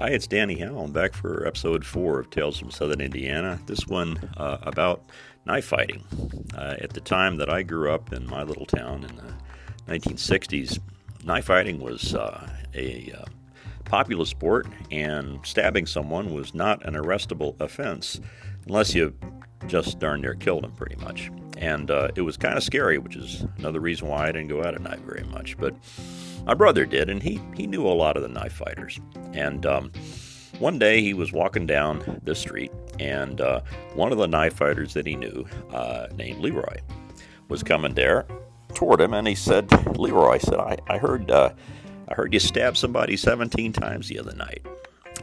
Hi, it's Danny Howell. I'm back for episode four of Tales from Southern Indiana. This one uh, about knife fighting. Uh, at the time that I grew up in my little town in the 1960s, knife fighting was uh, a uh, popular sport, and stabbing someone was not an arrestable offense unless you just darn near killed him, pretty much. And uh, it was kind of scary, which is another reason why I didn't go out at night very much. But my brother did, and he, he knew a lot of the knife fighters. And um, one day he was walking down the street, and uh, one of the knife fighters that he knew, uh, named Leroy, was coming there toward him, and he said, "Leroy," said, "I, I heard uh, I heard you stab somebody 17 times the other night."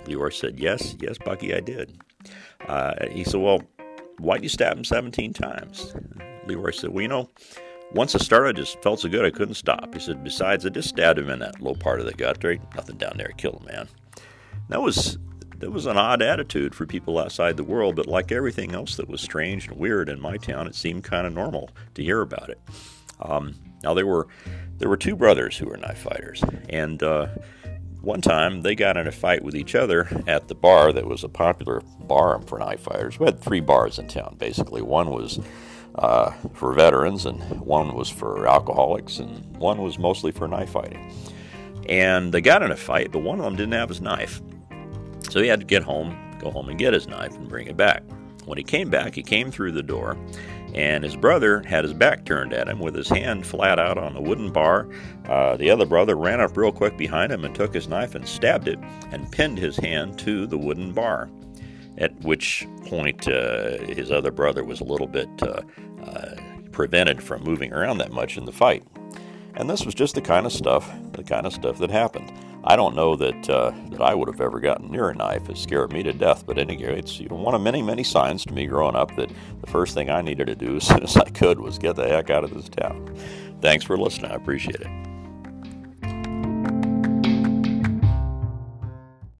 Leroy said, "Yes, yes, Bucky, I did." Uh, he said, "Well, why'd you stab him 17 times?" Leroy said, "Well, you know." Once I started, I just felt so good I couldn't stop. He said, besides, I just stabbed him in that low part of the gut. There ain't nothing down there. Kill a man. That was that was an odd attitude for people outside the world, but like everything else that was strange and weird in my town, it seemed kind of normal to hear about it. Um, now there were there were two brothers who were knife fighters, and uh, one time they got in a fight with each other at the bar that was a popular bar for knife fighters. We had three bars in town basically. One was uh, for veterans, and one was for alcoholics, and one was mostly for knife fighting. And they got in a fight, but one of them didn't have his knife. So he had to get home, go home and get his knife and bring it back. When he came back, he came through the door, and his brother had his back turned at him with his hand flat out on the wooden bar. Uh, the other brother ran up real quick behind him and took his knife and stabbed it and pinned his hand to the wooden bar. At which point, uh, his other brother was a little bit uh, uh, prevented from moving around that much in the fight. And this was just the kind of stuff, the kind of stuff that happened. I don't know that uh, that I would have ever gotten near a knife. It scared me to death. But anyway, it's you know, one of many, many signs to me growing up that the first thing I needed to do as soon as I could was get the heck out of this town. Thanks for listening. I appreciate it.